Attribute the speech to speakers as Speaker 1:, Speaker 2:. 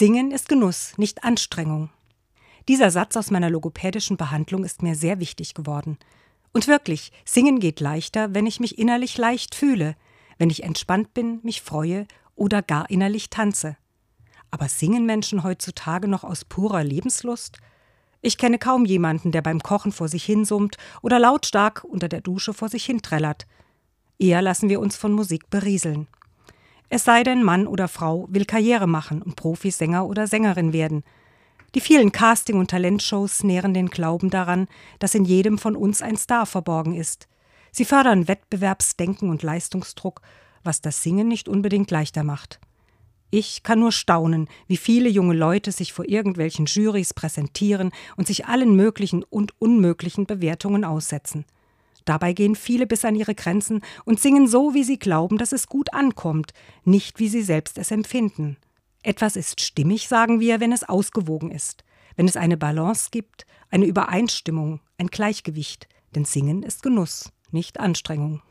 Speaker 1: Singen ist Genuss, nicht Anstrengung. Dieser Satz aus meiner logopädischen Behandlung ist mir sehr wichtig geworden. Und wirklich, Singen geht leichter, wenn ich mich innerlich leicht fühle, wenn ich entspannt bin, mich freue oder gar innerlich tanze. Aber singen Menschen heutzutage noch aus purer Lebenslust? Ich kenne kaum jemanden, der beim Kochen vor sich hinsummt oder lautstark unter der Dusche vor sich hinträllert. Eher lassen wir uns von Musik berieseln. Es sei denn, Mann oder Frau will Karriere machen und Profisänger oder Sängerin werden. Die vielen Casting- und Talentshows nähren den Glauben daran, dass in jedem von uns ein Star verborgen ist. Sie fördern Wettbewerbsdenken und Leistungsdruck, was das Singen nicht unbedingt leichter macht. Ich kann nur staunen, wie viele junge Leute sich vor irgendwelchen Jurys präsentieren und sich allen möglichen und unmöglichen Bewertungen aussetzen. Dabei gehen viele bis an ihre Grenzen und singen so, wie sie glauben, dass es gut ankommt, nicht wie sie selbst es empfinden. Etwas ist stimmig, sagen wir, wenn es ausgewogen ist, wenn es eine Balance gibt, eine Übereinstimmung, ein Gleichgewicht, denn Singen ist Genuss, nicht Anstrengung.